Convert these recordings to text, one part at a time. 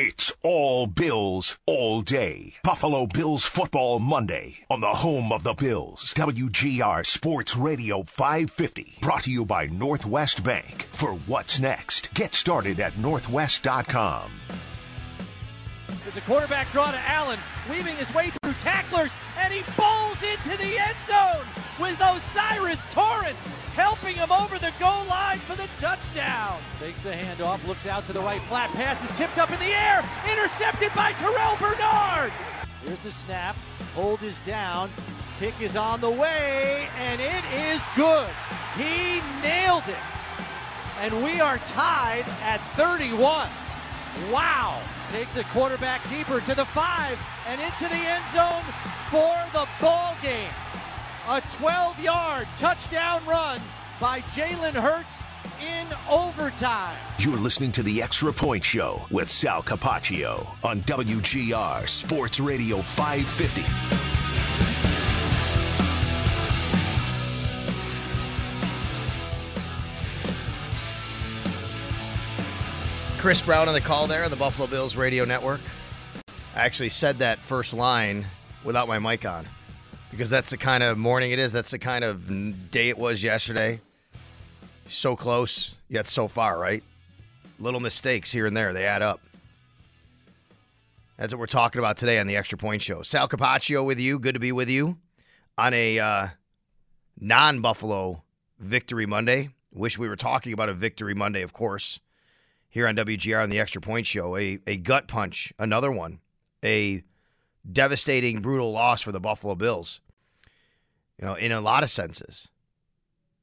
It's all Bills all day. Buffalo Bills football Monday on the home of the Bills. WGR Sports Radio 550. Brought to you by Northwest Bank. For what's next, get started at northwest.com. It's a quarterback draw to Allen, weaving his way through tacklers, and he bowls into the end zone with O'Cyrus Torrence helping him over the goal line for the touchdown. Takes the handoff, looks out to the right flat, pass is tipped up in the air, intercepted by Terrell Bernard. Here's the snap, hold is down, kick is on the way, and it is good. He nailed it. And we are tied at 31. Wow. Takes a quarterback keeper to the five and into the end zone for the ball game. A 12 yard touchdown run by Jalen Hurts in overtime. You're listening to the Extra Point Show with Sal Capaccio on WGR Sports Radio 550. Chris Brown on the call there on the Buffalo Bills radio network. I actually said that first line without my mic on because that's the kind of morning it is. That's the kind of day it was yesterday. So close, yet so far, right? Little mistakes here and there, they add up. That's what we're talking about today on the Extra Point Show. Sal Capaccio with you. Good to be with you on a uh, non Buffalo Victory Monday. Wish we were talking about a Victory Monday, of course here on WGR on the Extra Point Show. A, a gut punch, another one. A devastating, brutal loss for the Buffalo Bills. You know, in a lot of senses.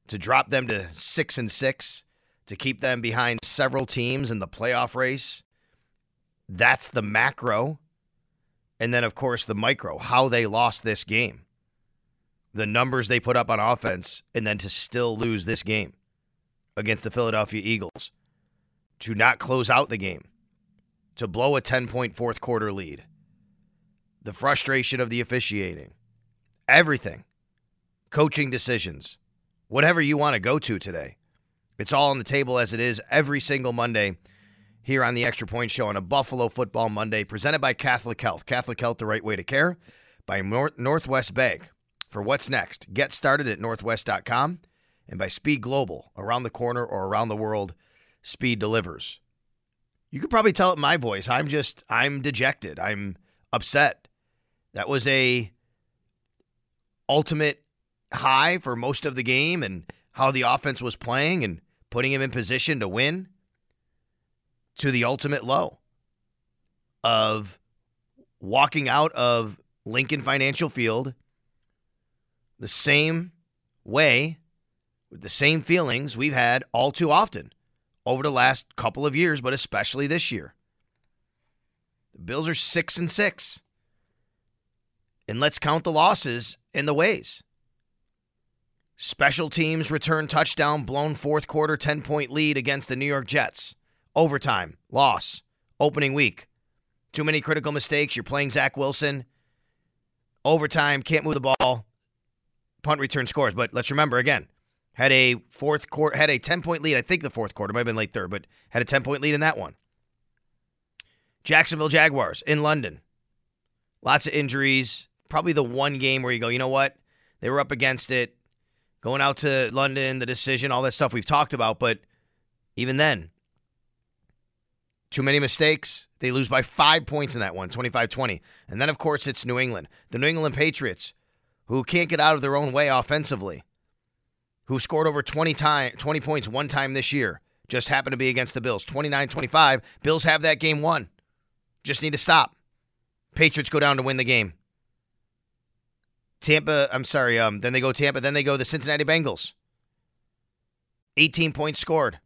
To drop them to six and six, to keep them behind several teams in the playoff race. That's the macro. And then, of course, the micro, how they lost this game. The numbers they put up on offense, and then to still lose this game against the Philadelphia Eagles to not close out the game, to blow a 10 point fourth quarter lead, the frustration of the officiating, everything, coaching decisions, whatever you want to go to today. It's all on the table as it is every single Monday here on the Extra Point Show on a Buffalo Football Monday, presented by Catholic Health. Catholic Health, the right way to care, by Northwest Bank. For what's next, get started at northwest.com and by Speed Global, around the corner or around the world speed delivers. You could probably tell it my voice. I'm just, I'm dejected. I'm upset. That was a ultimate high for most of the game and how the offense was playing and putting him in position to win to the ultimate low of walking out of Lincoln Financial Field the same way with the same feelings we've had all too often over the last couple of years, but especially this year. The Bills are 6 and 6. And let's count the losses and the ways. Special teams return touchdown, blown fourth quarter 10 point lead against the New York Jets. Overtime, loss. Opening week. Too many critical mistakes. You're playing Zach Wilson. Overtime, can't move the ball. Punt return scores. But let's remember again, had a fourth quarter, had a 10 point lead. I think the fourth quarter might have been late third, but had a 10 point lead in that one. Jacksonville Jaguars in London. Lots of injuries. Probably the one game where you go, you know what? They were up against it. Going out to London, the decision, all that stuff we've talked about. But even then, Too many mistakes. They lose by five points in that one, 25 20. And then, of course, it's New England. The New England Patriots, who can't get out of their own way offensively, who scored over 20, time, 20 points one time this year, just happened to be against the Bills. 29 25. Bills have that game won. Just need to stop. Patriots go down to win the game. Tampa, I'm sorry, um, then they go Tampa, then they go the Cincinnati Bengals. 18 points scored.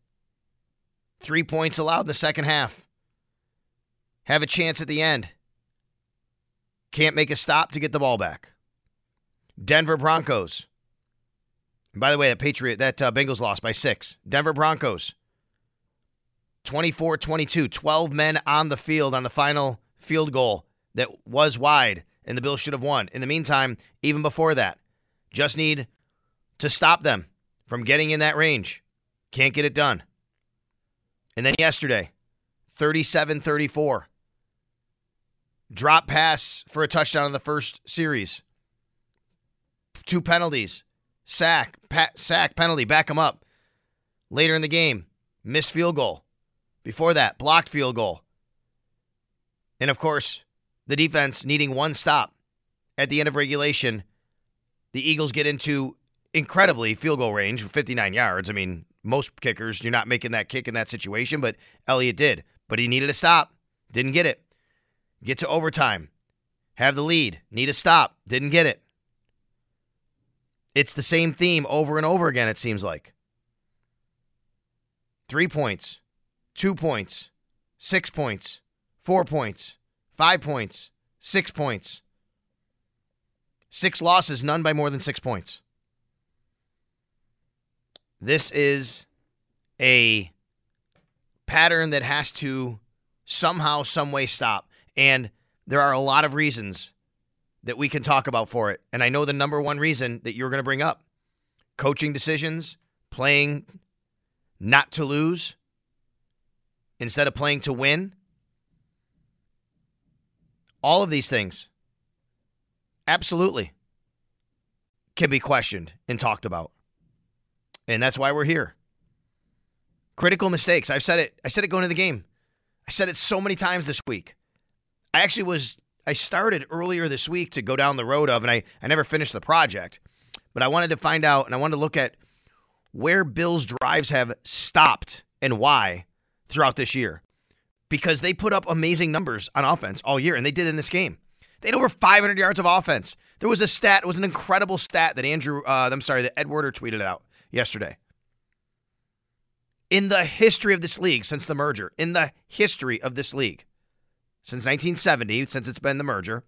Three points allowed in the second half. Have a chance at the end. Can't make a stop to get the ball back. Denver Broncos. By the way, that Patriot, that uh, Bengals lost by six. Denver Broncos. 24 22. 12 men on the field on the final field goal that was wide, and the Bills should have won. In the meantime, even before that, just need to stop them from getting in that range. Can't get it done. And then yesterday, 37 34. Drop pass for a touchdown in the first series. Two penalties. Sack, sack, penalty, back them up. Later in the game, missed field goal. Before that, blocked field goal. And of course, the defense needing one stop at the end of regulation. The Eagles get into incredibly field goal range, 59 yards. I mean, most kickers, you're not making that kick in that situation, but Elliott did. But he needed a stop. Didn't get it. Get to overtime. Have the lead. Need a stop. Didn't get it. It's the same theme over and over again, it seems like. Three points, two points, six points, four points, five points, six points. Six losses, none by more than six points. This is a pattern that has to somehow, some way stop. And there are a lot of reasons that we can talk about for it. And I know the number one reason that you're going to bring up coaching decisions, playing not to lose instead of playing to win. All of these things absolutely can be questioned and talked about. And that's why we're here. Critical mistakes. I've said it. I said it going into the game. I said it so many times this week. I actually was I started earlier this week to go down the road of and I, I never finished the project. But I wanted to find out and I wanted to look at where Bills drives have stopped and why throughout this year. Because they put up amazing numbers on offense all year, and they did in this game. They had over 500 yards of offense. There was a stat, it was an incredible stat that Andrew, uh, I'm sorry, that Ed Werder tweeted out yesterday. In the history of this league, since the merger, in the history of this league, since 1970, since it's been the merger,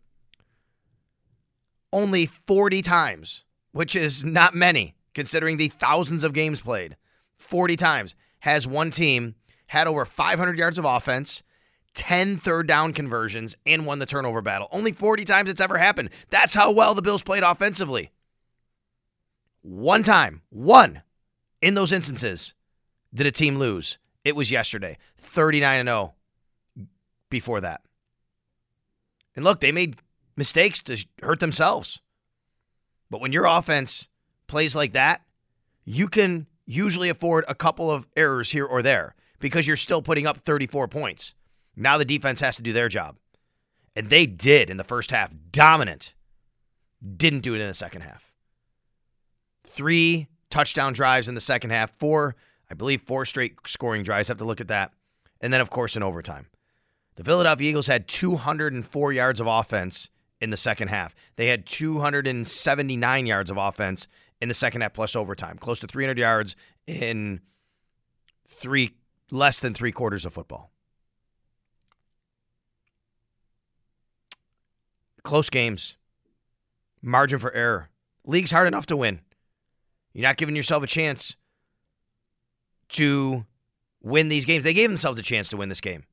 only 40 times, which is not many considering the thousands of games played, 40 times has one team had over 500 yards of offense, 10 third down conversions, and won the turnover battle. Only 40 times it's ever happened. That's how well the Bills played offensively. One time, one in those instances did a team lose. It was yesterday, 39 0 before that. And look, they made mistakes to hurt themselves. But when your offense plays like that, you can usually afford a couple of errors here or there because you're still putting up 34 points. Now the defense has to do their job. And they did in the first half. Dominant. Didn't do it in the second half. Three touchdown drives in the second half. Four, I believe, four straight scoring drives. Have to look at that. And then, of course, in overtime. The Philadelphia Eagles had 204 yards of offense in the second half. They had 279 yards of offense in the second half plus overtime, close to 300 yards in three less than three quarters of football. Close games, margin for error. League's hard enough to win. You're not giving yourself a chance to win these games. They gave themselves a chance to win this game,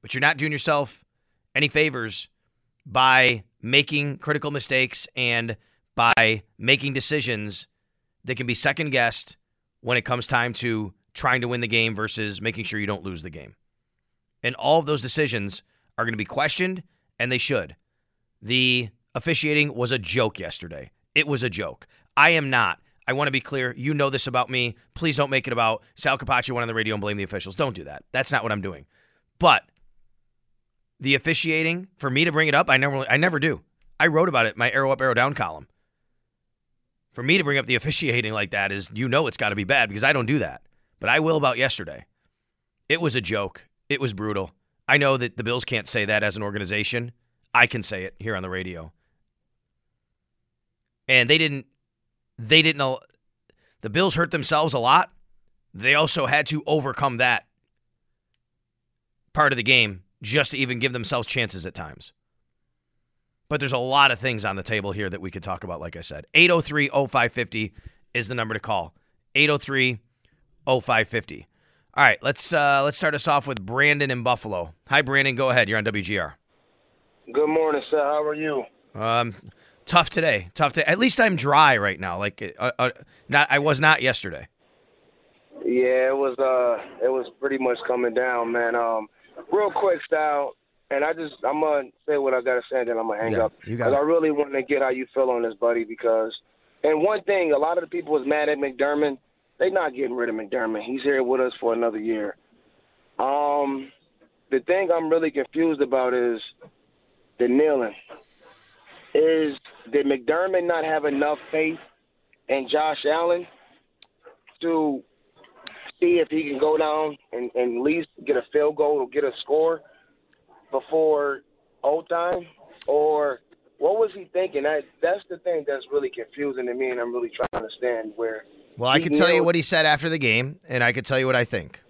but you're not doing yourself any favors by making critical mistakes and by making decisions that can be second guessed when it comes time to trying to win the game versus making sure you don't lose the game. And all of those decisions are going to be questioned, and they should. The officiating was a joke yesterday. It was a joke. I am not. I want to be clear. You know this about me. Please don't make it about Sal Capaccio went on the radio and blame the officials. Don't do that. That's not what I'm doing. But the officiating, for me to bring it up, I never I never do. I wrote about it my arrow up, arrow down column. For me to bring up the officiating like that is you know it's got to be bad because I don't do that. But I will about yesterday. It was a joke. It was brutal. I know that the Bills can't say that as an organization. I can say it here on the radio. And they didn't they didn't the Bills hurt themselves a lot. They also had to overcome that part of the game just to even give themselves chances at times. But there's a lot of things on the table here that we could talk about, like I said. 803 0550 is the number to call. 803 0550. All right, let's uh, let's start us off with Brandon in Buffalo. Hi, Brandon. Go ahead. You're on WGR. Good morning, sir. How are you? Um, tough today. Tough to. At least I'm dry right now. Like, uh, uh, not. I was not yesterday. Yeah, it was. Uh, it was pretty much coming down, man. Um, real quick, style. And I just, I'm gonna say what I gotta say, and then I'm gonna hang Yeah, up. you got. I really want to get how you feel on this, buddy. Because, and one thing, a lot of the people was mad at McDermott. They not getting rid of McDermott. He's here with us for another year. Um, the thing I'm really confused about is the kneeling. Is did McDermott not have enough faith in Josh Allen to see if he can go down and, and at least get a field goal or get a score before old time? Or what was he thinking? That that's the thing that's really confusing to me, and I'm really trying to understand where. Well, I can tell you what he said after the game, and I could tell you what I think.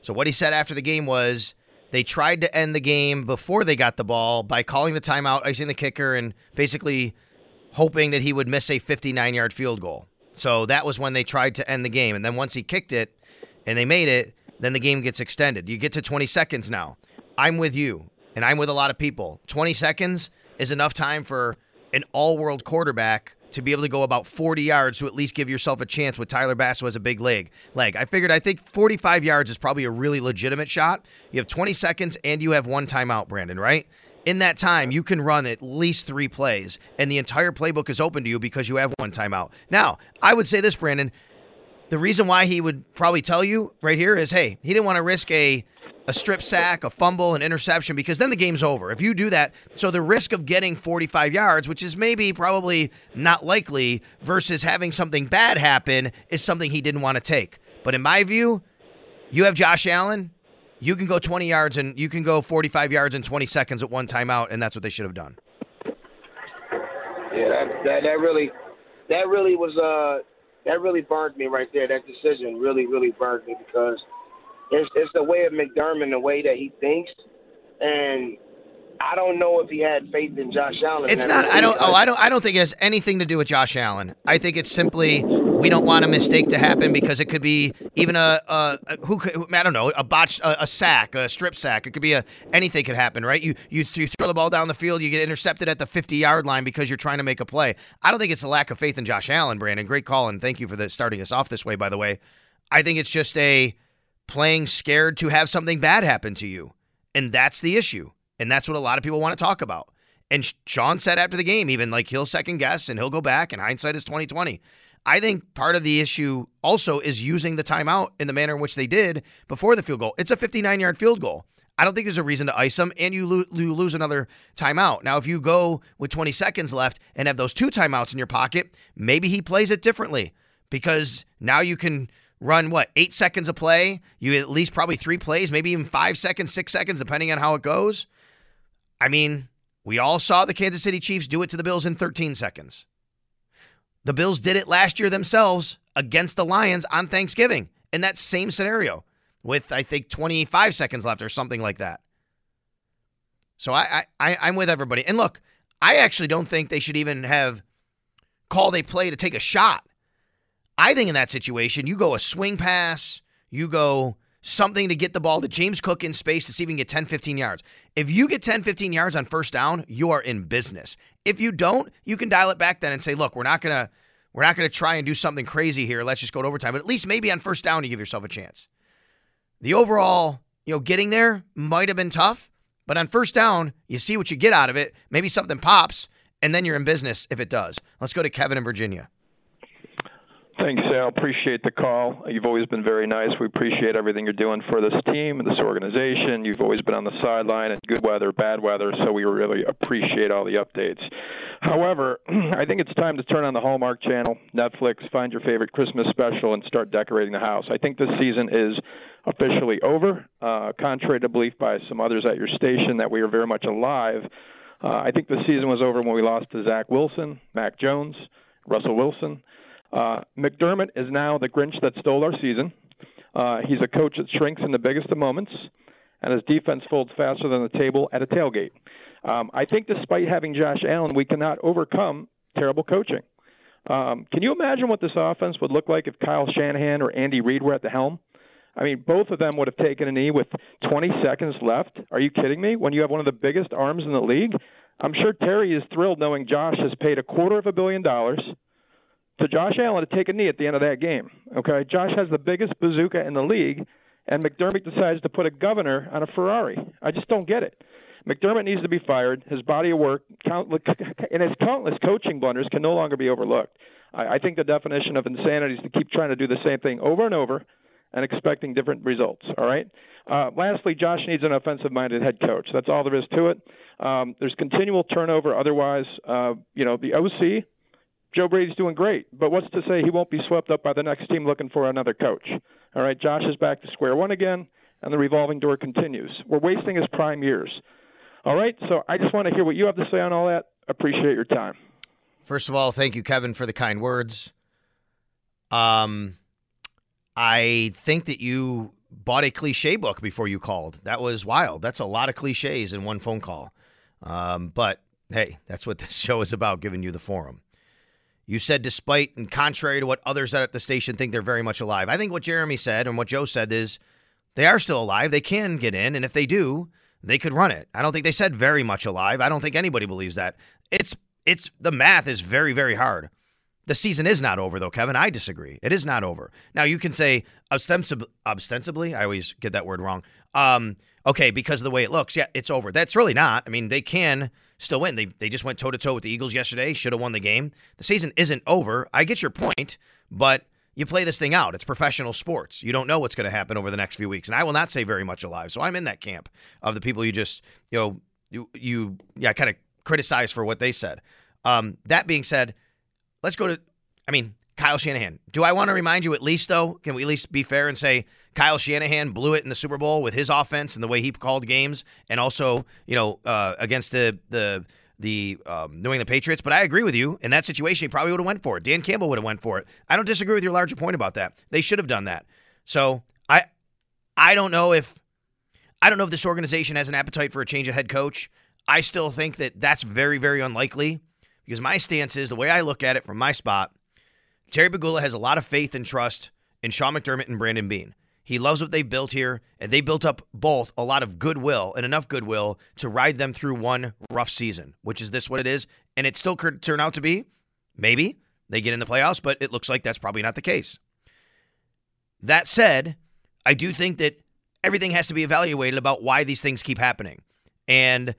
So, what he said after the game was they tried to end the game before they got the ball by calling the timeout, icing the kicker, and basically hoping that he would miss a 59 yard field goal. So, that was when they tried to end the game. And then once he kicked it and they made it, then the game gets extended. You get to 20 seconds now. I'm with you, and I'm with a lot of people. 20 seconds is enough time for an all world quarterback to be able to go about 40 yards to at least give yourself a chance with Tyler Bass, who has a big leg. Leg. I figured I think 45 yards is probably a really legitimate shot. You have 20 seconds and you have one timeout, Brandon, right? In that time, you can run at least three plays, and the entire playbook is open to you because you have one timeout. Now, I would say this, Brandon. The reason why he would probably tell you right here is, hey, he didn't want to risk a a strip sack, a fumble, an interception, because then the game's over. If you do that, so the risk of getting 45 yards, which is maybe probably not likely, versus having something bad happen, is something he didn't want to take. But in my view, you have Josh Allen, you can go 20 yards and you can go 45 yards in 20 seconds at one timeout, and that's what they should have done. Yeah, that, that that really, that really was uh, that really burned me right there. That decision really, really burned me because it's it's the way of McDermott, the way that he thinks, and I don't know if he had faith in Josh Allen. It's not. I don't. Oh, I don't. I don't think it has anything to do with Josh Allen. I think it's simply we don't want a mistake to happen because it could be even a, a, a who could I don't know a botch a, a sack a strip sack. It could be a anything could happen, right? You you you throw the ball down the field, you get intercepted at the 50 yard line because you're trying to make a play. I don't think it's a lack of faith in Josh Allen, Brandon. Great call and thank you for the, starting us off this way. By the way, I think it's just a playing scared to have something bad happen to you, and that's the issue. And that's what a lot of people want to talk about. And Sean said after the game, even like he'll second guess and he'll go back, and hindsight is twenty twenty. I think part of the issue also is using the timeout in the manner in which they did before the field goal. It's a 59 yard field goal. I don't think there's a reason to ice them, and you, lo- you lose another timeout. Now, if you go with 20 seconds left and have those two timeouts in your pocket, maybe he plays it differently because now you can run what eight seconds a play. You at least probably three plays, maybe even five seconds, six seconds, depending on how it goes. I mean, we all saw the Kansas City Chiefs do it to the Bills in 13 seconds. The Bills did it last year themselves against the Lions on Thanksgiving in that same scenario with, I think, 25 seconds left or something like that. So I, I, I'm with everybody. And look, I actually don't think they should even have called a play to take a shot. I think in that situation, you go a swing pass, you go something to get the ball to James Cook in space to see if he can get 10, 15 yards. If you get 10, 15 yards on first down, you are in business. If you don't, you can dial it back then and say, look, we're not gonna we're not gonna try and do something crazy here. Let's just go to overtime. But at least maybe on first down you give yourself a chance. The overall, you know, getting there might have been tough, but on first down, you see what you get out of it. Maybe something pops, and then you're in business if it does. Let's go to Kevin in Virginia. Thanks, Sal. Appreciate the call. You've always been very nice. We appreciate everything you're doing for this team and this organization. You've always been on the sideline in good weather, bad weather, so we really appreciate all the updates. However, I think it's time to turn on the Hallmark Channel, Netflix, find your favorite Christmas special, and start decorating the house. I think this season is officially over, uh, contrary to belief by some others at your station that we are very much alive. Uh, I think the season was over when we lost to Zach Wilson, Mac Jones, Russell Wilson. Uh, McDermott is now the Grinch that stole our season. Uh, he's a coach that shrinks in the biggest of moments, and his defense folds faster than the table at a tailgate. Um, I think despite having Josh Allen, we cannot overcome terrible coaching. Um, can you imagine what this offense would look like if Kyle Shanahan or Andy Reid were at the helm? I mean, both of them would have taken a knee with 20 seconds left. Are you kidding me? When you have one of the biggest arms in the league, I'm sure Terry is thrilled knowing Josh has paid a quarter of a billion dollars to Josh Allen to take a knee at the end of that game. Okay, Josh has the biggest bazooka in the league, and McDermott decides to put a governor on a Ferrari. I just don't get it. McDermott needs to be fired. His body of work count, and his countless coaching blunders can no longer be overlooked. I, I think the definition of insanity is to keep trying to do the same thing over and over and expecting different results. All right. Uh, lastly, Josh needs an offensive-minded head coach. That's all there is to it. Um, there's continual turnover. Otherwise, uh, you know, the OC Joe Brady's doing great, but what's to say he won't be swept up by the next team looking for another coach? All right, Josh is back to square one again, and the revolving door continues. We're wasting his prime years. All right, so I just want to hear what you have to say on all that. Appreciate your time. First of all, thank you, Kevin, for the kind words. Um, I think that you bought a cliche book before you called. That was wild. That's a lot of cliches in one phone call. Um, but hey, that's what this show is about, giving you the forum. You said, despite and contrary to what others at the station think, they're very much alive. I think what Jeremy said and what Joe said is they are still alive. They can get in, and if they do, they could run it. I don't think they said very much alive. I don't think anybody believes that. It's it's the math is very very hard. The season is not over though, Kevin. I disagree. It is not over. Now you can say ostensibly, ostensibly I always get that word wrong. Um, okay, because of the way it looks, yeah, it's over. That's really not. I mean, they can still win. They they just went toe to toe with the Eagles yesterday. Should have won the game. The season isn't over. I get your point, but you play this thing out. It's professional sports. You don't know what's going to happen over the next few weeks, and I will not say very much alive. So I'm in that camp of the people you just you know you you yeah kind of criticize for what they said. Um, that being said, let's go to. I mean, Kyle Shanahan. Do I want to remind you at least though? Can we at least be fair and say Kyle Shanahan blew it in the Super Bowl with his offense and the way he called games, and also you know uh, against the the the um, New England Patriots. But I agree with you in that situation. He probably would have went for it. Dan Campbell would have went for it. I don't disagree with your larger point about that. They should have done that. So I I don't know if I don't know if this organization has an appetite for a change of head coach. I still think that that's very very unlikely because my stance is the way I look at it from my spot. Terry Pegula has a lot of faith and trust in Sean McDermott and Brandon Beane. He loves what they built here, and they built up both a lot of goodwill and enough goodwill to ride them through one rough season, which is this what it is. And it still could turn out to be maybe they get in the playoffs, but it looks like that's probably not the case. That said, I do think that everything has to be evaluated about why these things keep happening. And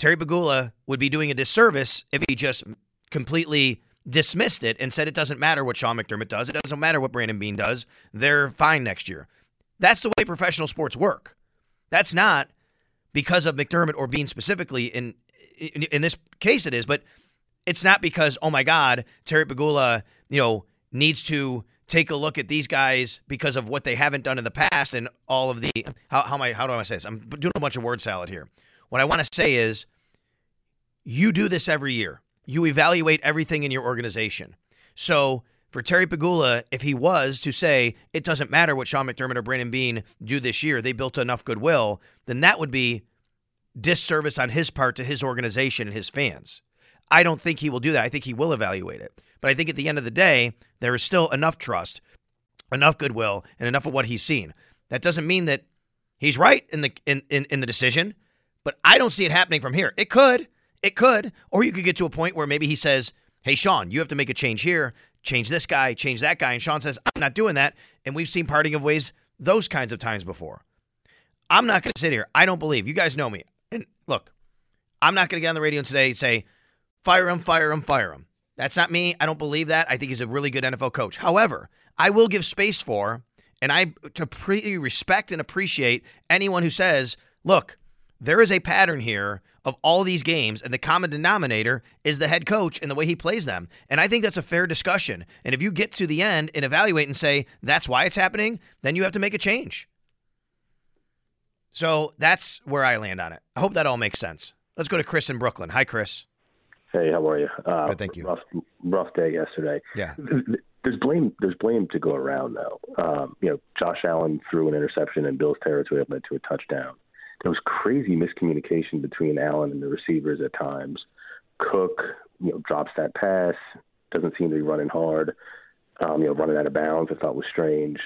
Terry Pegula would be doing a disservice if he just completely dismissed it and said it doesn't matter what Sean McDermott does. It doesn't matter what Brandon Beane does. They're fine next year. That's the way professional sports work. That's not because of McDermott or Beane specifically. In, in, in this case, it is, but it's not because oh my God, Terry Pegula, you know, needs to take a look at these guys because of what they haven't done in the past and all of the how how am I how do I say this? I'm doing a bunch of word salad here. What I want to say is, you do this every year you evaluate everything in your organization. So for Terry Pegula, if he was to say it doesn't matter what Sean McDermott or Brandon Beane do this year, they built enough goodwill, then that would be disservice on his part to his organization and his fans. I don't think he will do that. I think he will evaluate it. But I think at the end of the day, there is still enough trust, enough goodwill, and enough of what he's seen. That doesn't mean that he's right in the in, in, in the decision, but I don't see it happening from here. It could. It could. Or you could get to a point where maybe he says, Hey, Sean, you have to make a change here, change this guy, change that guy. And Sean says, I'm not doing that. And we've seen parting of ways those kinds of times before. I'm not going to sit here. I don't believe. You guys know me. And look, I'm not going to get on the radio today and say, fire him, fire him, fire him. That's not me. I don't believe that. I think he's a really good NFL coach. However, I will give space for, and I to pre- respect and appreciate anyone who says, look, there is a pattern here of all these games, and the common denominator is the head coach and the way he plays them. And I think that's a fair discussion. And if you get to the end and evaluate and say that's why it's happening, then you have to make a change. So that's where I land on it. I hope that all makes sense. Let's go to Chris in Brooklyn. Hi, Chris. Hey, how are you? Uh, Good, thank you. Rough, rough day yesterday. Yeah. There's blame. There's blame to go around, though. Um, you know, Josh Allen threw an interception in Bill's territory that led to a touchdown. There was crazy miscommunication between Allen and the receivers at times. Cook, you know, drops that pass, doesn't seem to be running hard. Um, you know, running out of bounds, I thought was strange.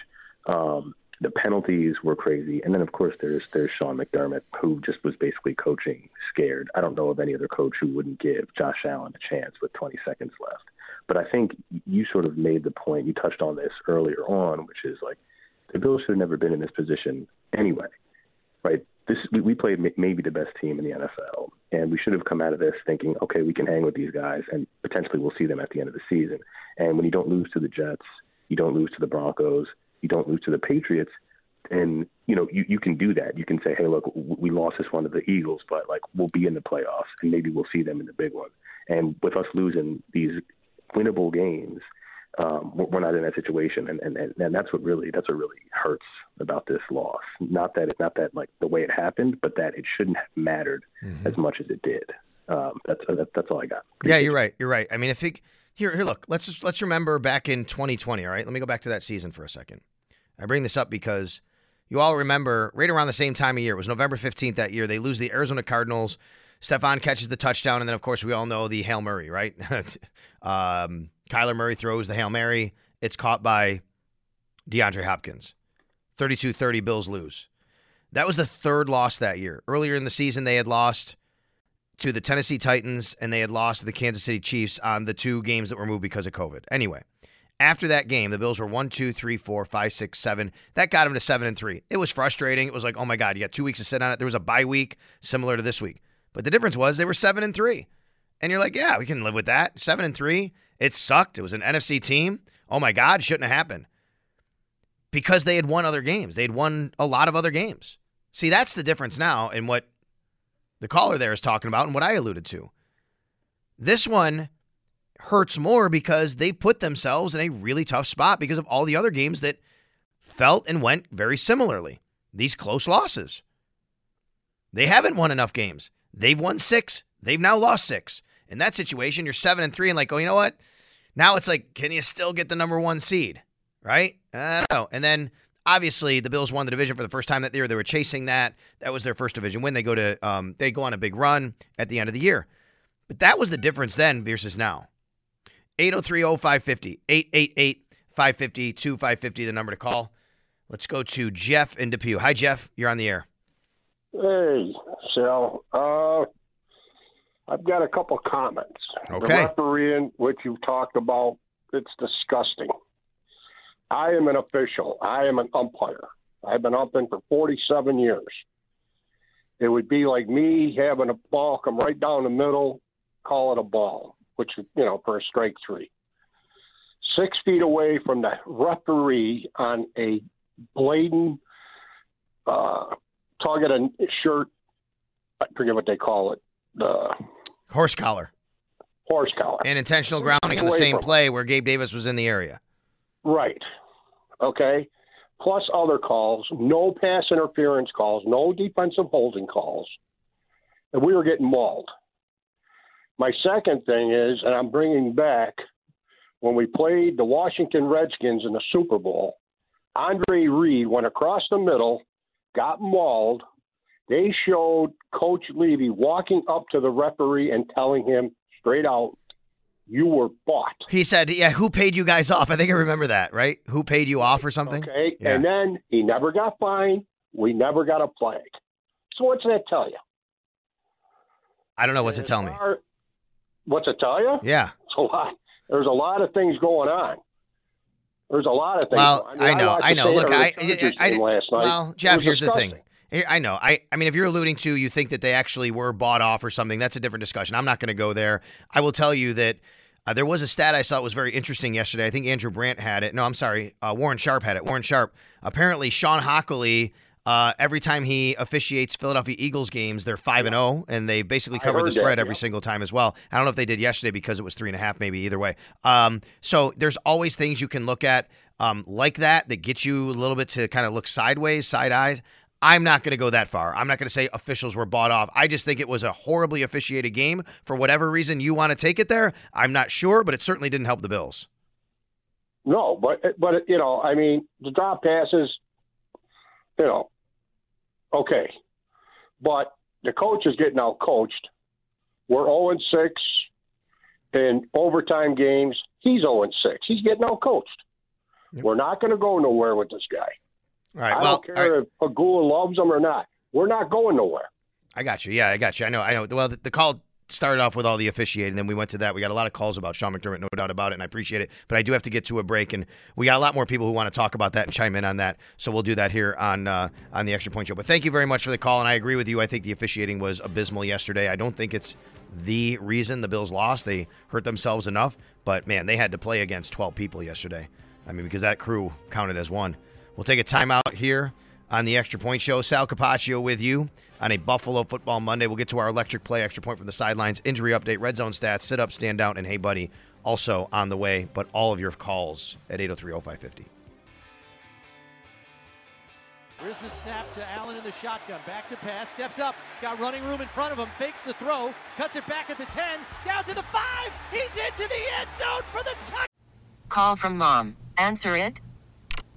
Um, the penalties were crazy, and then of course there's there's Sean McDermott, who just was basically coaching scared. I don't know of any other coach who wouldn't give Josh Allen a chance with 20 seconds left. But I think you sort of made the point. You touched on this earlier on, which is like the Bills should have never been in this position anyway, right? This we, we played maybe the best team in the NFL, and we should have come out of this thinking, okay, we can hang with these guys, and potentially we'll see them at the end of the season. And when you don't lose to the Jets, you don't lose to the Broncos, you don't lose to the Patriots, and you know you you can do that. You can say, hey, look, we lost this one to the Eagles, but like we'll be in the playoffs, and maybe we'll see them in the big one. And with us losing these winnable games, um, we're not in that situation, and, and and that's what really that's what really hurts about this loss. Not that it, not that like the way it happened, but that it shouldn't have mattered mm-hmm. as much as it did. Um, that's that, that's all I got. Yeah, you're right. You're right. I mean, if it, here here look, let's just, let's remember back in 2020. All right, let me go back to that season for a second. I bring this up because you all remember right around the same time of year. It was November 15th that year. They lose the Arizona Cardinals. Stefon catches the touchdown, and then of course we all know the Hail Murray, right? um, Kyler Murray throws the Hail Mary. It's caught by DeAndre Hopkins. 32 30 Bills lose. That was the third loss that year. Earlier in the season, they had lost to the Tennessee Titans and they had lost to the Kansas City Chiefs on the two games that were moved because of COVID. Anyway, after that game, the Bills were one, two, three, four, five, six, seven. That got them to seven and three. It was frustrating. It was like, oh my God, you got two weeks to sit on it. There was a bye week similar to this week. But the difference was they were seven and three. And you're like, yeah, we can live with that. Seven and three. It sucked. It was an NFC team. Oh my God, shouldn't have happened. Because they had won other games. They'd won a lot of other games. See, that's the difference now in what the caller there is talking about and what I alluded to. This one hurts more because they put themselves in a really tough spot because of all the other games that felt and went very similarly. These close losses. They haven't won enough games. They've won six. They've now lost six. In that situation, you're seven and three, and like, oh, you know what? Now it's like, can you still get the number one seed? Right? I don't know. And then obviously the Bills won the division for the first time that year. They were chasing that. That was their first division win. They go to um, they go on a big run at the end of the year. But that was the difference then versus now. 803-0550. 888-550-2550, the number to call. Let's go to Jeff in Depew. Hi, Jeff. You're on the air. Hey, Sal. Uh, I've got a couple comments. Okay. The refereeing, which you've talked about, it's disgusting. I am an official. I am an umpire. I've been umping for 47 years. It would be like me having a ball come right down the middle, call it a ball, which, you know, for a strike three. Six feet away from the referee on a blatant uh, target and shirt, I forget what they call it, the horse collar. Horse collar. And intentional grounding on the same play where Gabe Davis was in the area. Right. Okay. Plus other calls, no pass interference calls, no defensive holding calls. And we were getting mauled. My second thing is, and I'm bringing back when we played the Washington Redskins in the Super Bowl, Andre Reed went across the middle, got mauled, they showed Coach Levy walking up to the referee and telling him straight out, you were bought. He said, Yeah, who paid you guys off? I think I remember that, right? Who paid you off or something? Okay. Yeah. And then he never got fined. We never got a flag. So what's that tell you? I don't know what to tell me. What's it tell you? Yeah. It's a lot. There's a lot of things going on. There's a lot of things. Well, I, mean, I know, I, I know. Look, I, I, I, I last night. well, Jeff, here's disgusting. the thing. I know. I, I mean, if you're alluding to you think that they actually were bought off or something, that's a different discussion. I'm not going to go there. I will tell you that Uh, there was a stat I saw that was very interesting yesterday. I think Andrew Brandt had it. No, I'm sorry. Uh, Warren Sharp had it. Warren Sharp. Apparently, Shawn Hochuli, uh, every time he officiates Philadelphia Eagles games, they're 5 and 0, and they basically I covered the spread that, every yeah. single time as well. I don't know if they did yesterday because it was 3.5, maybe either way. Um, so there's always things you can look at um, like that that get you a little bit to kind of look sideways, side eyes. I'm not going to go that far. I'm not going to say officials were bought off. I just think it was a horribly officiated game. For whatever reason you want to take it there, I'm not sure, but it certainly didn't help the Bills. No, but but you know, I mean, the drop passes, you know, okay, but the coach is getting out coached. We're zero and six in overtime games. He's zero and six. He's getting out coached. We're not going to go nowhere with this guy. All right. I well, don't care if Pegula loves them or not. We're not going nowhere. I got you. Yeah, I got you. I know. I know. Well, the, the call started off with all the officiating, then we went to that. We got a lot of calls about Sean McDermott, no doubt about it, and I appreciate it. But I do have to get to a break, and we got a lot more people who want to talk about that and chime in on that. So we'll do that here on uh, on the Extra Point Show. But thank you very much for the call, and I agree with you. I think the officiating was abysmal yesterday. I don't think it's the reason the Bills lost. They hurt themselves enough, but man, they had to play against 12 people yesterday. I mean, because that crew counted as one. We'll take a timeout here on the Extra Point Show. Sal Capaccio with you on a Buffalo Football Monday. We'll get to our electric play, extra point from the sidelines, injury update, red zone stats, sit up, stand out, and hey, buddy, also on the way. But all of your calls at 803 0550. Here's the snap to Allen in the shotgun. Back to pass. Steps up. He's got running room in front of him. Fakes the throw. Cuts it back at the 10. Down to the 5. He's into the end zone for the touchdown. Call from mom. Answer it.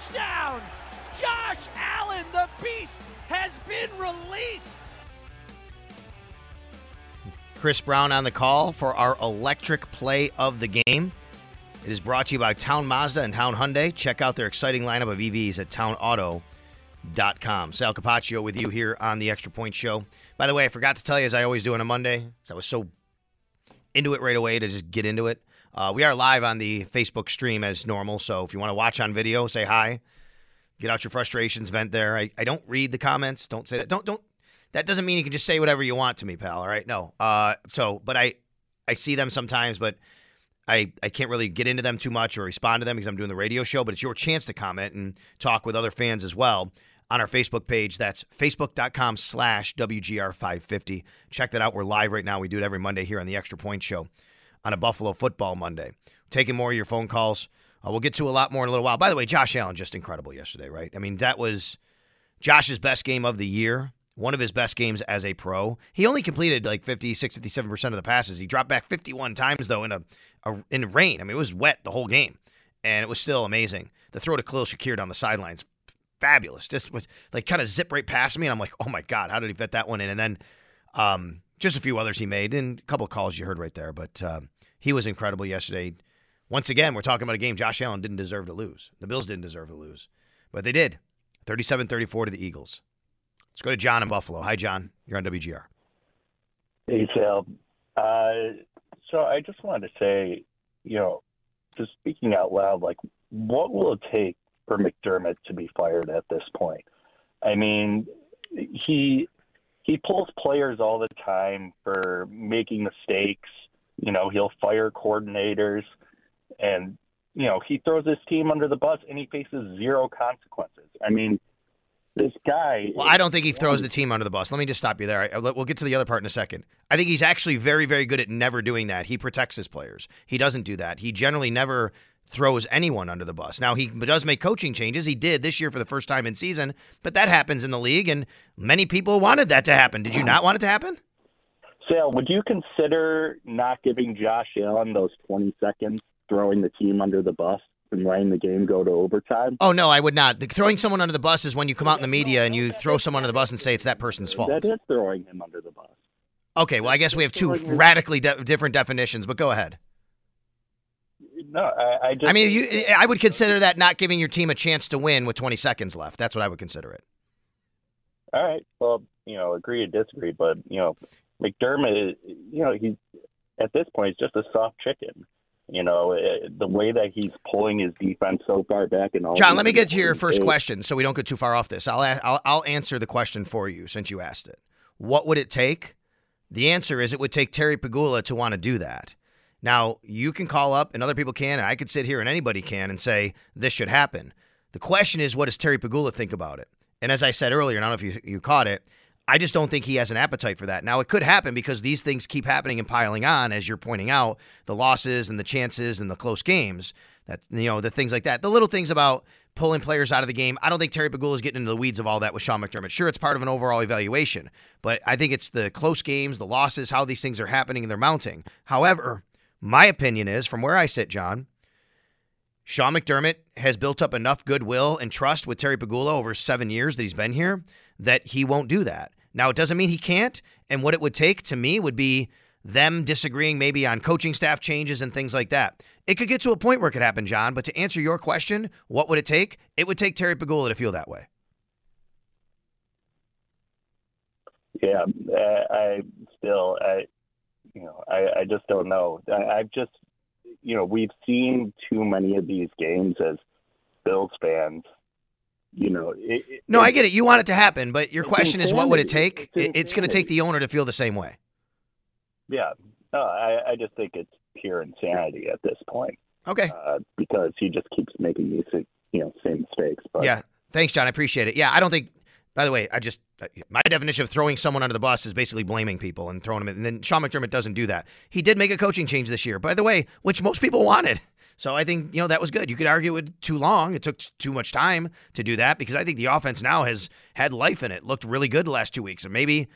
Touchdown! Josh Allen, the beast, has been released. Chris Brown on the call for our electric play of the game. It is brought to you by Town Mazda and Town Hyundai. Check out their exciting lineup of EVs at townauto.com. Sal Capaccio with you here on the Extra Point Show. By the way, I forgot to tell you, as I always do on a Monday, so I was so into it right away to just get into it. Uh, we are live on the Facebook stream as normal, so if you want to watch on video, say hi. Get out your frustrations, vent there. I, I don't read the comments. Don't say that. Don't don't. That doesn't mean you can just say whatever you want to me, pal. All right, no. Uh, so, but I I see them sometimes, but I I can't really get into them too much or respond to them because I'm doing the radio show. But it's your chance to comment and talk with other fans as well on our Facebook page. That's facebook.com slash WGR550. Check that out. We're live right now. We do it every Monday here on the Extra Point Show on a Buffalo Football Monday. Taking more of your phone calls. Uh, we'll get to a lot more in a little while. By the way, Josh Allen just incredible yesterday, right? I mean, that was Josh's best game of the year. One of his best games as a pro. He only completed like 56, 57% of the passes. He dropped back 51 times, though, in a, a in rain. I mean, it was wet the whole game, and it was still amazing. The throw to Khalil Shakir down the sidelines, fabulous. Just was like kind of zip right past me, and I'm like, oh my God, how did he fit that one in? And then um, just a few others he made, and a couple of calls you heard right there. But um, he was incredible yesterday. Once again, we're talking about a game Josh Allen didn't deserve to lose. The Bills didn't deserve to lose, but they did. 37 34 to the Eagles. Let's go to John in Buffalo. Hi, John. You're on WGR. Hey, Sal. Uh, so I just wanted to say, you know, just speaking out loud, like, what will it take for McDermott to be fired at this point? I mean, he he pulls players all the time for making mistakes. You know, he'll fire coordinators, and you know he throws his team under the bus, and he faces zero consequences. I mean, this guy. Well, I don't think he throws the team under the bus. Let me just stop you there. We'll get to the other part in a second. I think he's actually very, very good at never doing that. He protects his players. He doesn't do that. He generally never throws anyone under the bus. Now he does make coaching changes. He did this year for the first time in season, but that happens in the league, and many people wanted that to happen. Did you not want it to happen? Sale, would you consider not giving Josh Allen those 20 seconds, throwing the team under the bus, and letting the game go to overtime? Oh no, I would not. The, throwing someone under the bus is when you come out in the media and you throw someone under the bus and say it's that person's fault. That is throwing him under the bus. Okay, well I guess we have two radically de- different definitions, but go ahead. No, I, I just. I mean, you, I would consider that not giving your team a chance to win with 20 seconds left. That's what I would consider it. All right. Well, you know, agree to disagree, but you know, McDermott, you know, he's at this point he's just a soft chicken. You know, eh, the way that he's pulling his defense so far back and all. John, let me get to your first question so we don't get too far off this. I'll, I'll I'll answer the question for you since you asked it. What would it take? The answer is it would take Terry Pegula to want to do that. Now, you can call up and other people can, and I could sit here and anybody can and say this should happen. The question is, what does Terry Pegula think about it? And as I said earlier, and I don't know if you, you caught it, I just don't think he has an appetite for that. Now, it could happen because these things keep happening and piling on, as you're pointing out, the losses and the chances and the close games, that you know, the things like that. The little things about pulling players out of the game. I don't think Terry Pegula is getting into the weeds of all that with Sean McDermott. Sure, it's part of an overall evaluation, but I think it's the close games, the losses, how these things are happening and they're mounting. However, my opinion is, from where I sit, John, Sean McDermott has built up enough goodwill and trust with Terry Pegula over seven years that he's been here that he won't do that. Now, it doesn't mean he can't. And what it would take to me would be them disagreeing maybe on coaching staff changes and things like that. It could get to a point where it could happen, John. But to answer your question, what would it take? It would take Terry Pegula to feel that way. Yeah, uh, I still, I, you know, I, I just don't know. I, I've just, you know, we've seen too many of these games as Bills fans. You know, it, it, no, I get it. You want it to happen, but your question is, what would it take? It's, it's going to take the owner to feel the same way. Yeah, no, I, I just think it's pure insanity at this point. Okay, uh, because he just keeps making these, you know, same mistakes. But yeah, thanks, John. I appreciate it. Yeah, I don't think. By the way, I just my definition of throwing someone under the bus is basically blaming people and throwing them. In, and then Sean McDermott doesn't do that. He did make a coaching change this year, by the way, which most people wanted. So I think you know that was good. You could argue it too long. It took too much time to do that because I think the offense now has had life in it. Looked really good the last two weeks, and maybe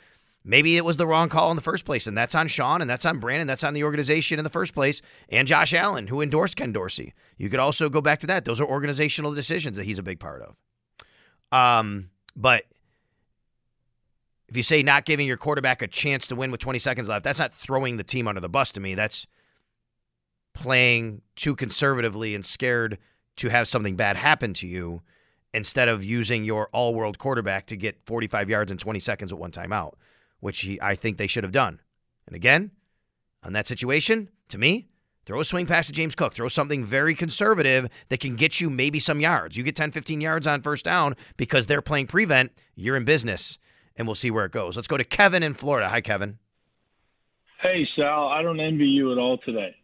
maybe it was the wrong call in the first place. And that's on Sean, and that's on Brandon, that's on the organization in the first place, and Josh Allen, who endorsed Ken Dorsey. You could also go back to that. Those are organizational decisions that he's a big part of. Um, but if you say not giving your quarterback a chance to win with 20 seconds left, that's not throwing the team under the bus to me. That's playing too conservatively and scared to have something bad happen to you instead of using your all world quarterback to get 45 yards in 20 seconds with one timeout, which he, I think they should have done. And again, on that situation, to me, throw a swing pass to James Cook. Throw something very conservative that can get you maybe some yards. You get 10, 15 yards on first down because they're playing prevent, you're in business. And we'll see where it goes. Let's go to Kevin in Florida. Hi, Kevin. Hey, Sal. I don't envy you at all today.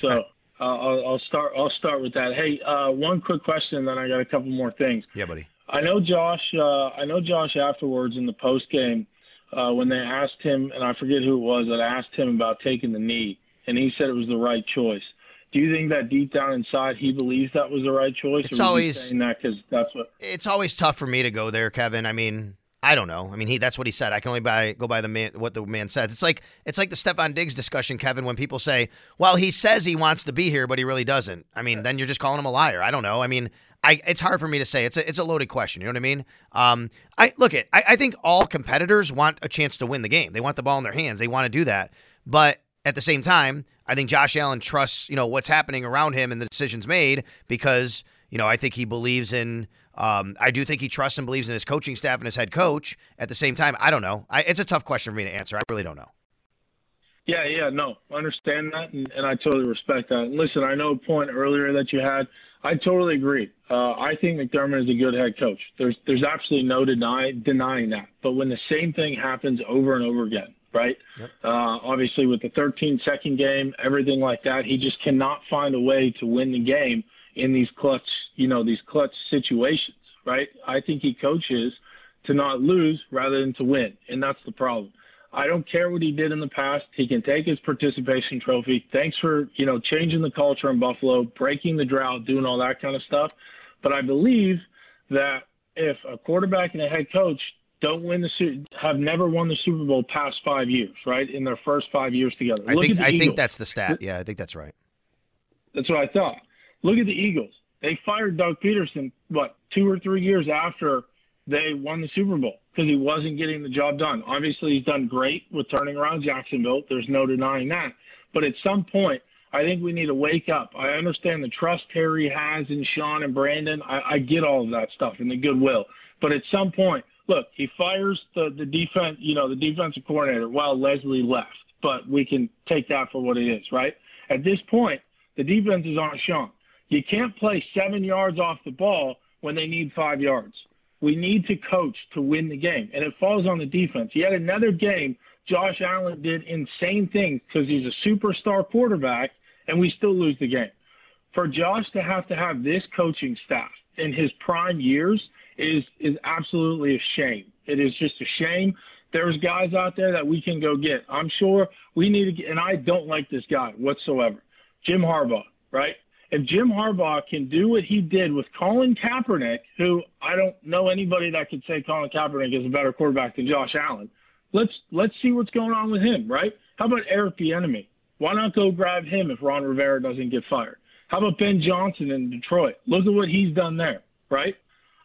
So uh, I'll, I'll, start. I'll start with that. Hey, uh, one quick question, then I got a couple more things. Yeah, buddy. I know Josh. Uh, I know Josh afterwards in the post game uh, when they asked him, and I forget who it was that asked him about taking the knee, and he said it was the right choice. Do you think that deep down inside he believes that was the right choice? It's or always saying that because that's what. It's always tough for me to go there, Kevin. I mean, I don't know. I mean, he that's what he said. I can only buy go by the man what the man says. It's like it's like the Stefon Diggs discussion, Kevin, when people say, "Well, he says he wants to be here, but he really doesn't." I mean, then you're just calling him a liar. I don't know. I mean, I it's hard for me to say. It's a it's a loaded question. You know what I mean? Um, I look at I, I think all competitors want a chance to win the game. They want the ball in their hands. They want to do that. But at the same time, I think Josh Allen trusts you know what's happening around him and the decisions made because you know I think he believes in um, I do think he trusts and believes in his coaching staff and his head coach. At the same time, I don't know. I, it's a tough question for me to answer. I really don't know. Yeah, yeah, no, I understand that, and, and I totally respect that. And listen, I know a point earlier that you had. I totally agree. Uh, I think McDermott is a good head coach. There's there's absolutely no deny, denying that. But when the same thing happens over and over again, right? Yep. Uh, obviously, with the 13 second game, everything like that, he just cannot find a way to win the game in these clutch, you know, these clutch situations, right? I think he coaches to not lose rather than to win, and that's the problem. I don't care what he did in the past. He can take his participation trophy. Thanks for, you know, changing the culture in Buffalo, breaking the drought, doing all that kind of stuff. But I believe that if a quarterback and a head coach don't win the have never won the Super Bowl past five years, right? In their first five years together. I think I think that's the stat. Yeah, I think that's right. That's what I thought. Look at the Eagles. They fired Doug Pederson what two or three years after they won the Super Bowl because he wasn't getting the job done. Obviously, he's done great with turning around Jacksonville. There's no denying that. But at some point, I think we need to wake up. I understand the trust Terry has in Sean and Brandon. I, I get all of that stuff and the goodwill. But at some point, look, he fires the the defense, you know, the defensive coordinator while Leslie left. But we can take that for what it is, right? At this point, the defense is on Sean. You can't play seven yards off the ball when they need five yards. We need to coach to win the game, and it falls on the defense. Yet another game, Josh Allen did insane things because he's a superstar quarterback, and we still lose the game. For Josh to have to have this coaching staff in his prime years is is absolutely a shame. It is just a shame. There's guys out there that we can go get. I'm sure we need to get, and I don't like this guy whatsoever. Jim Harbaugh, right? if Jim Harbaugh can do what he did with Colin Kaepernick, who I don't know anybody that could say Colin Kaepernick is a better quarterback than Josh Allen. Let's let's see what's going on with him, right? How about Eric Bieniemy? Why not go grab him if Ron Rivera doesn't get fired? How about Ben Johnson in Detroit? Look at what he's done there, right?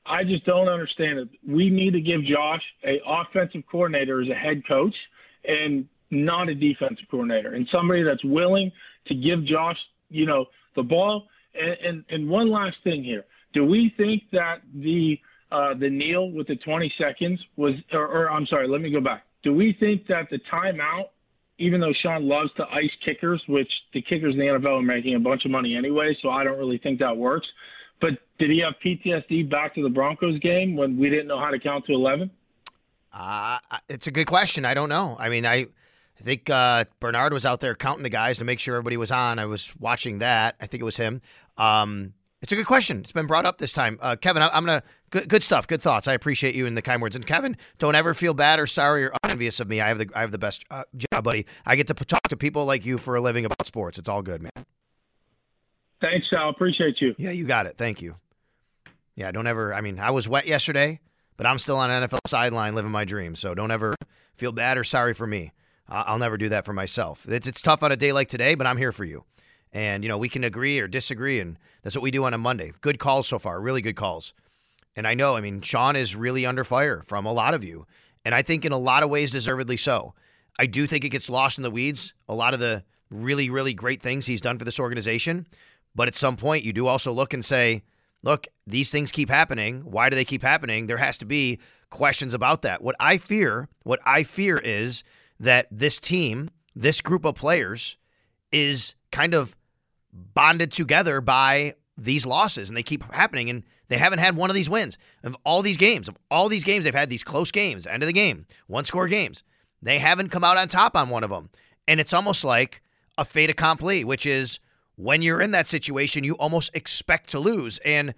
I just don't understand it. We need to give Josh a offensive coordinator as a head coach and not a defensive coordinator and somebody that's willing to give Josh, you know, the ball. And, and, and one last thing here: Do we think that the uh, the kneel with the 20 seconds was, or, or I'm sorry, let me go back. Do we think that the timeout, even though Sean loves to ice kickers, which the kickers in the NFL are making a bunch of money anyway, so I don't really think that works. But did he have PTSD back to the Broncos game when we didn't know how to count to 11? Uh, it's a good question. I don't know. I mean, I I think uh, Bernard was out there counting the guys to make sure everybody was on. I was watching that. I think it was him. Um, it's a good question. It's been brought up this time. Uh, Kevin, I, am going to, good, good stuff, good thoughts. I appreciate you and the kind words. And Kevin, don't ever feel bad or sorry or envious of me. I have the, I have the best uh, job, buddy. I get to talk to people like you for a living about sports. It's all good, man. Thanks, Sal. Appreciate you. Yeah, you got it. Thank you. Yeah, don't ever, I mean, I was wet yesterday, but I'm still on NFL sideline living my dream. So don't ever feel bad or sorry for me. I'll never do that for myself. It's, it's tough on a day like today, but I'm here for you. And, you know, we can agree or disagree, and that's what we do on a Monday. Good calls so far, really good calls. And I know, I mean, Sean is really under fire from a lot of you. And I think in a lot of ways, deservedly so. I do think it gets lost in the weeds, a lot of the really, really great things he's done for this organization. But at some point, you do also look and say, look, these things keep happening. Why do they keep happening? There has to be questions about that. What I fear, what I fear is that this team, this group of players, is kind of bonded together by these losses, and they keep happening. And they haven't had one of these wins of all these games. Of all these games, they've had these close games, end of the game, one score games. They haven't come out on top on one of them, and it's almost like a fait accompli, which is when you're in that situation, you almost expect to lose, and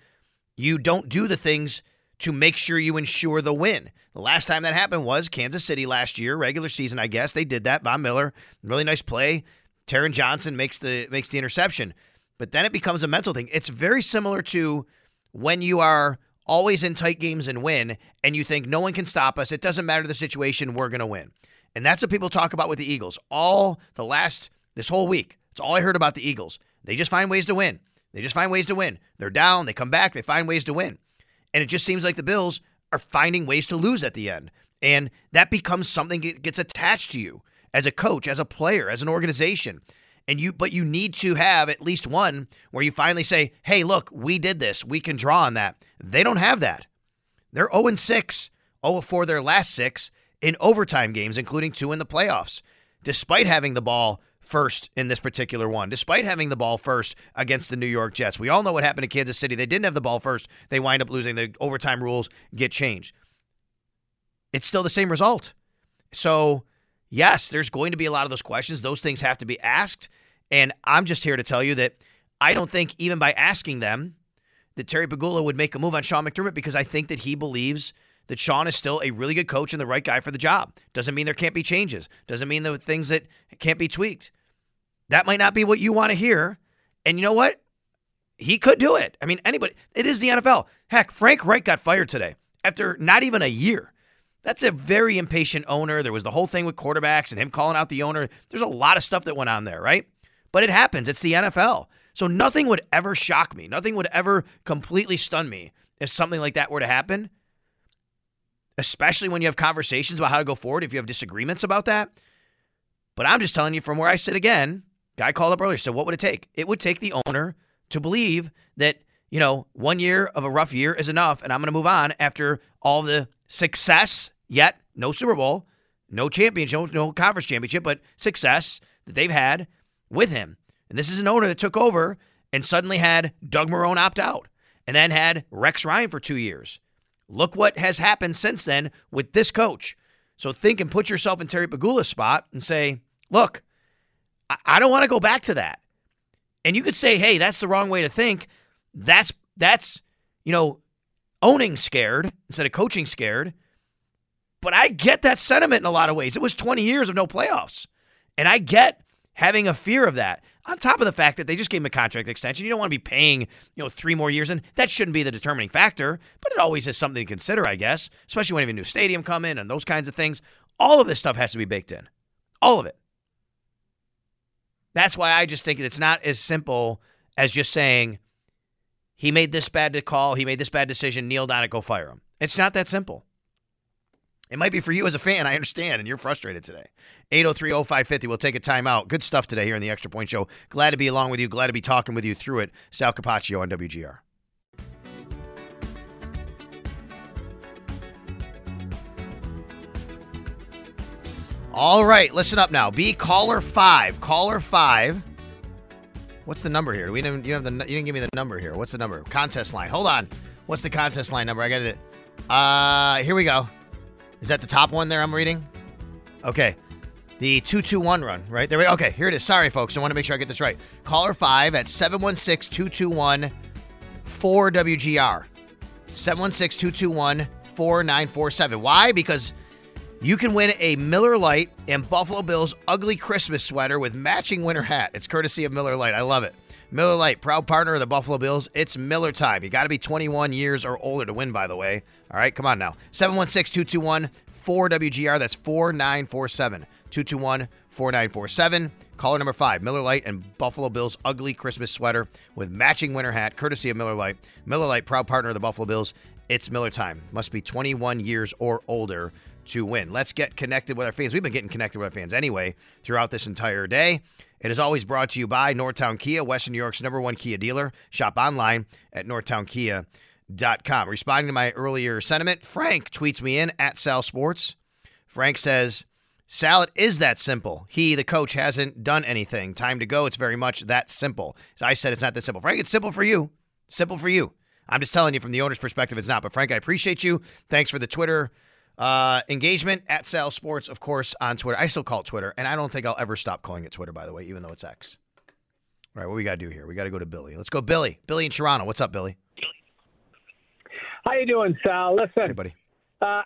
you don't do the things to make sure you ensure the win. The last time that happened was Kansas City last year, regular season, I guess. They did that. Von Miller, really nice play. Taron Johnson makes the makes the interception. But then it becomes a mental thing. It's very similar to when you are always in tight games and win, and you think no one can stop us. It doesn't matter the situation, we're gonna win. And that's what people talk about with the Eagles. All the last this whole week. It's all I heard about the Eagles. They just find ways to win. They just find ways to win. They're down, they come back, they find ways to win. And it just seems like the Bills are finding ways to lose at the end. And that becomes something that gets attached to you as a coach, as a player, as an organization. And you but you need to have at least one where you finally say, "Hey, look, we did this. We can draw on that." They don't have that. They're 0 6, 0 for their last 6 in overtime games, including two in the playoffs, despite having the ball first in this particular one, despite having the ball first against the New York Jets. We all know what happened to Kansas City. They didn't have the ball first. They wind up losing. The overtime rules get changed. It's still the same result. So, yes, there's going to be a lot of those questions. Those things have to be asked. And I'm just here to tell you that I don't think, even by asking them, that Terry Pegula would make a move on Sean McDermott because I think that he believes that Sean is still a really good coach and the right guy for the job. Doesn't mean there can't be changes. Doesn't mean the things that can't be tweaked. That might not be what you want to hear. And you know what? He could do it. I mean, anybody. It is the NFL. Heck, Frank Reich got fired today after not even a year. That's a very impatient owner. There was the whole thing with quarterbacks and him calling out the owner. There's a lot of stuff that went on there, right? But it happens. It's the NFL. So nothing would ever shock me. Nothing would ever completely stun me if something like that were to happen. Especially when you have conversations about how to go forward, if you have disagreements about that. But I'm just telling you from where I sit again. Guy called up earlier. So what would it take? It would take the owner to believe that, you know, one year of a rough year is enough and I'm going to move on after all the success, yet no Super Bowl, no championship, no conference championship, but success that they've had with him. And this is an owner that took over and suddenly had Doug Marrone opt out and then had Rex Ryan for two years. Look what has happened since then with this coach. So think and put yourself in Terry Pegula's spot and say, look, I, I don't want to go back to that. And you could say, hey, that's the wrong way to think. That's that's, you know, owning scared instead of coaching scared. But I get that sentiment in a lot of ways. It was 20 years of no playoffs. And I get having a fear of that. On top of the fact that they just gave him a contract extension, you don't want to be paying, you know, three more years, and that shouldn't be the determining factor. But it always is something to consider, I guess, especially when you have a new stadium come in and those kinds of things. All of this stuff has to be baked in, all of it. That's why I just think it's not as simple as just saying he made this bad call, he made this bad decision, kneel down and go fire him. It's not that simple. It might be for you as a fan, I understand, and you're frustrated today. 803-0550, we'll take a timeout. Good stuff today here in the Extra Point Show. Glad to be along with you, glad to be talking with you through it. Sal Capaccio on WGR. All right, listen up now. Be caller five. Caller five. What's the number here? We didn't. You have the. You didn't give me the number here. What's the number? Contest line. Hold on. What's the contest line number? I got it. Uh, here we go. Is that the top one there I'm reading? Okay. The 221 run, right? There we. Okay, here it is. Sorry, folks. I want to make sure I get this right. Caller 5 at 716 221 4WGR. 716 221 4947. Why? Because you can win a Miller Lite and Buffalo Bills ugly Christmas sweater with matching winter hat. It's courtesy of Miller Lite. I love it. Miller Lite, proud partner of the Buffalo Bills. It's Miller time. You got to be 21 years or older to win, by the way. All right, come on now. 716 221 4WGR. That's 4947. 221 4947. Caller number five, Miller Lite and Buffalo Bills ugly Christmas sweater with matching winter hat, courtesy of Miller Lite. Miller Lite, proud partner of the Buffalo Bills. It's Miller time. Must be 21 years or older to win. Let's get connected with our fans. We've been getting connected with our fans anyway throughout this entire day. It is always brought to you by Northtown Kia, Western New York's number one Kia dealer. Shop online at northtownkia.com. Responding to my earlier sentiment, Frank tweets me in at Sal Sports. Frank says, Sal, it is that simple. He, the coach, hasn't done anything. Time to go. It's very much that simple. So I said it's not that simple. Frank, it's simple for you. Simple for you. I'm just telling you from the owner's perspective, it's not. But Frank, I appreciate you. Thanks for the Twitter uh, engagement at Sal Sports, of course, on Twitter. I still call it Twitter, and I don't think I'll ever stop calling it Twitter, by the way, even though it's X. All right, what we got to do here? We got to go to Billy. Let's go, Billy. Billy in Toronto. What's up, Billy? How you doing, Sal? Listen, hey, buddy. Uh,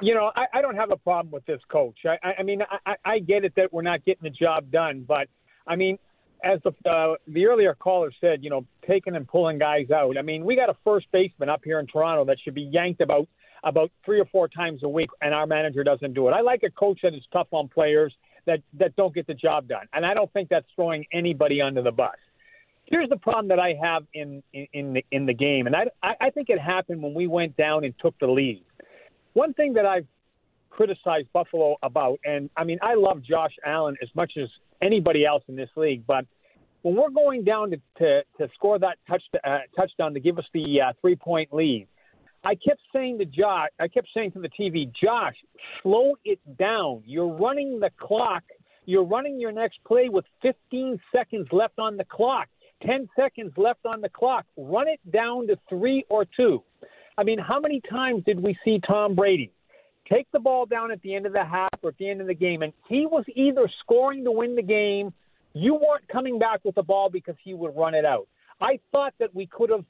you know, I, I don't have a problem with this coach. I, I mean, I, I get it that we're not getting the job done, but I mean, as the uh, the earlier caller said, you know, taking and pulling guys out. I mean, we got a first baseman up here in Toronto that should be yanked about about three or four times a week, and our manager doesn't do it. I like a coach that is tough on players that that don't get the job done, and I don't think that's throwing anybody under the bus. Here's the problem that I have in in in the, in the game, and I I think it happened when we went down and took the lead. One thing that I've criticized Buffalo about, and I mean, I love Josh Allen as much as anybody else in this league, but when we're going down to, to, to score that touch, uh, touchdown to give us the uh, three point lead, I kept saying to Josh, I kept saying to the TV, Josh, slow it down. You're running the clock. You're running your next play with 15 seconds left on the clock, 10 seconds left on the clock. Run it down to three or two. I mean, how many times did we see Tom Brady take the ball down at the end of the half or at the end of the game, and he was either scoring to win the game, you weren't coming back with the ball because he would run it out. I thought that we could have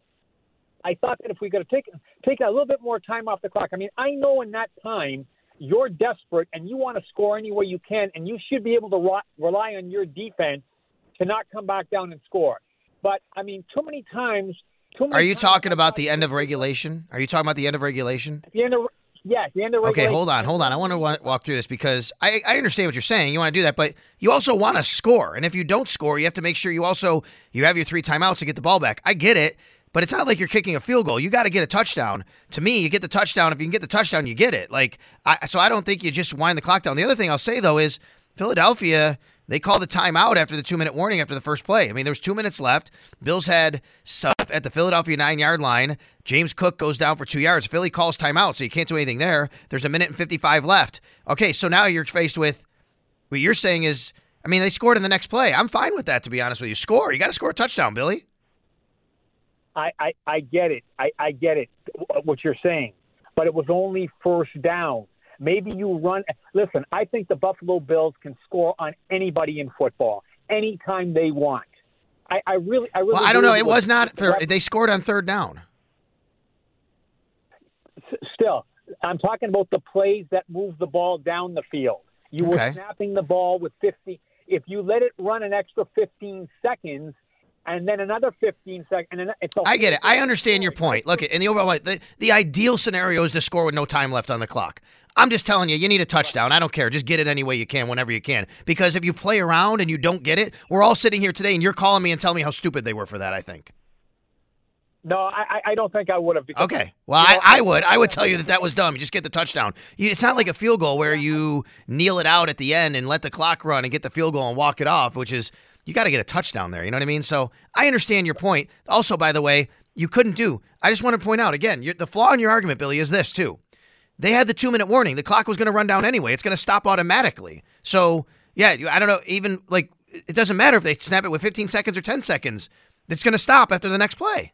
I thought that if we could have taken taken a little bit more time off the clock. I mean, I know in that time you're desperate and you want to score any way you can, and you should be able to re- rely on your defense to not come back down and score. But I mean, too many times. Too many Are you talking about the end of regulation? Are you talking about the end of regulation? the end of yeah, the end of regulation. Okay, hold on, hold on. I want to walk through this because I, I understand what you're saying. You want to do that, but you also want to score. And if you don't score, you have to make sure you also you have your three timeouts to get the ball back. I get it, but it's not like you're kicking a field goal. You got to get a touchdown. To me, you get the touchdown. If you can get the touchdown, you get it. Like, I, so I don't think you just wind the clock down. The other thing I'll say though is Philadelphia. They called the timeout after the two minute warning after the first play. I mean, there was two minutes left. Bills had stuff at the Philadelphia nine yard line. James Cook goes down for two yards. Philly calls timeout, so you can't do anything there. There's a minute and 55 left. Okay, so now you're faced with what you're saying is, I mean, they scored in the next play. I'm fine with that, to be honest with you. Score. You got to score a touchdown, Billy. I, I, I get it. I, I get it, what you're saying. But it was only first down. Maybe you run. Listen, I think the Buffalo Bills can score on anybody in football anytime they want. I, I really, I really. Well, I don't know. It was not. For, they scored on third down. Still, I'm talking about the plays that move the ball down the field. You were snapping the ball with 50. If you let it run an extra 15 seconds, and then another 15 seconds, and then it's I get it. I understand your point. Look, in the overall, the, the ideal scenario is to score with no time left on the clock. I'm just telling you, you need a touchdown. I don't care. Just get it any way you can, whenever you can. Because if you play around and you don't get it, we're all sitting here today, and you're calling me and telling me how stupid they were for that. I think. No, I, I- don't think I would have. Okay. Well, I, I would. I would tell you that that was dumb. You just get the touchdown. You, it's not like a field goal where you kneel it out at the end and let the clock run and get the field goal and walk it off, which is you got to get a touchdown there. You know what I mean? So I understand your point. Also, by the way, you couldn't do. I just want to point out again, the flaw in your argument, Billy, is this too. They had the two minute warning. The clock was going to run down anyway. It's going to stop automatically. So yeah, I don't know. Even like it doesn't matter if they snap it with 15 seconds or 10 seconds. It's going to stop after the next play.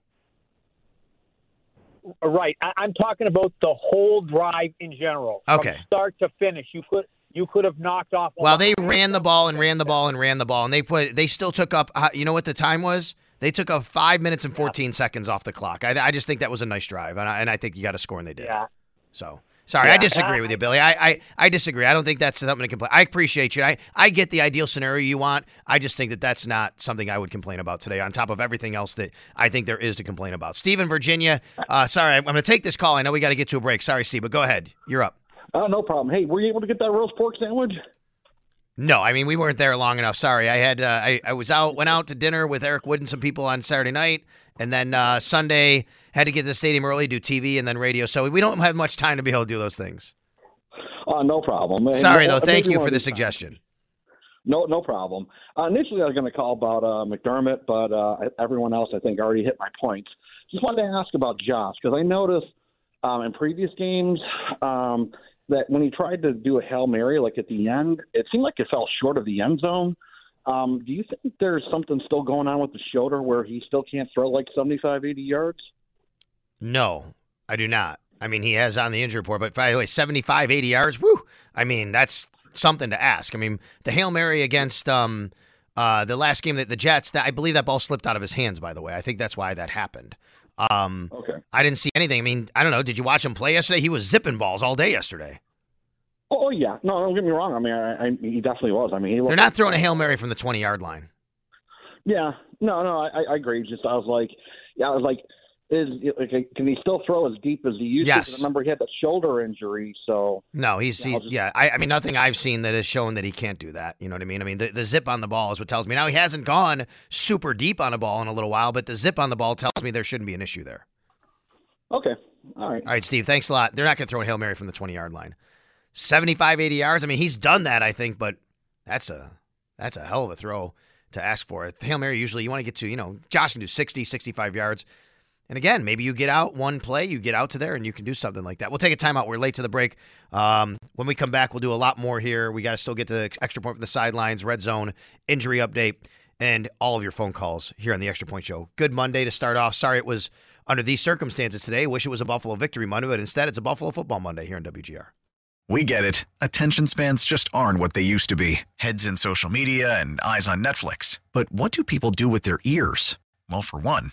Right. I, I'm talking about the whole drive in general. Okay. From start to finish, you could you could have knocked off. Well, they ran the ball and ran the ball and ran the ball, and they put they still took up. uh, You know what the time was? They took up five minutes and fourteen seconds off the clock. I, I just think that was a nice drive, and I, and I think you got to score, and they did. Yeah. So sorry, I disagree with you, Billy. I, I I disagree. I don't think that's something to complain. I appreciate you. I I get the ideal scenario you want. I just think that that's not something I would complain about today. On top of everything else that I think there is to complain about. Steve in Virginia. Uh, sorry, I'm going to take this call. I know we got to get to a break. Sorry, Steve, but go ahead. You're up. Oh, no problem. Hey, were you able to get that roast pork sandwich? No, I mean we weren't there long enough. Sorry, I had uh, I I was out went out to dinner with Eric Wood and some people on Saturday night, and then uh, Sunday had to get to the stadium early, do TV and then radio. So we don't have much time to be able to do those things. Oh, no problem. Sorry though. Thank you for the suggestion. No, no problem. Uh, initially, I was going to call about uh, McDermott, but uh, everyone else, I think, already hit my points. Just wanted to ask about Josh because I noticed um, in previous games um, that when he tried to do a hail mary, like at the end, it seemed like it fell short of the end zone. Um, do you think there's something still going on with the shoulder where he still can't throw like 75, 80 yards? No, I do not. I mean, he has on the injury report, but by the way, 75, 80 yards. Woo! I mean, that's something to ask. I mean, the hail mary against um uh the last game that the Jets, that I believe that ball slipped out of his hands. By the way, I think that's why that happened. Um, okay. I didn't see anything. I mean, I don't know. Did you watch him play yesterday? He was zipping balls all day yesterday. Oh yeah, no, don't get me wrong. I mean, I, I, he definitely was. I mean, he They're not throwing a hail mary from the 20 yard line. Yeah, no, no, I, I agree. Just I was like, yeah, I was like, is can he still throw as deep as he used to? Yes. Remember, he had that shoulder injury, so No, he's, Yeah, I'll he's just- yeah. I, I mean, nothing I've seen that has shown that he can't do that. You know what I mean? I mean, the, the zip on the ball is what tells me. Now he hasn't gone super deep on a ball in a little while, but the zip on the ball tells me there shouldn't be an issue there. okay, all right. All right, Steve, thanks a lot. They're not going to throw a hail mary from the 20 yard line. 75, 80 yards. I mean, he's done that, I think, but that's a that's a hell of a throw to ask for. Hail mary usually you want to get to, you know, Josh can do 60, 65 yards. And again, maybe you get out one play, you get out to there, and you can do something like that. We'll take a timeout. We're late to the break. Um, when we come back, we'll do a lot more here. We got to still get to extra point from the sidelines, red zone, injury update, and all of your phone calls here on the Extra Point Show. Good Monday to start off. Sorry it was under these circumstances today. Wish it was a Buffalo victory Monday, but instead it's a Buffalo football Monday here on WGR. We get it. Attention spans just aren't what they used to be heads in social media and eyes on Netflix. But what do people do with their ears? Well, for one,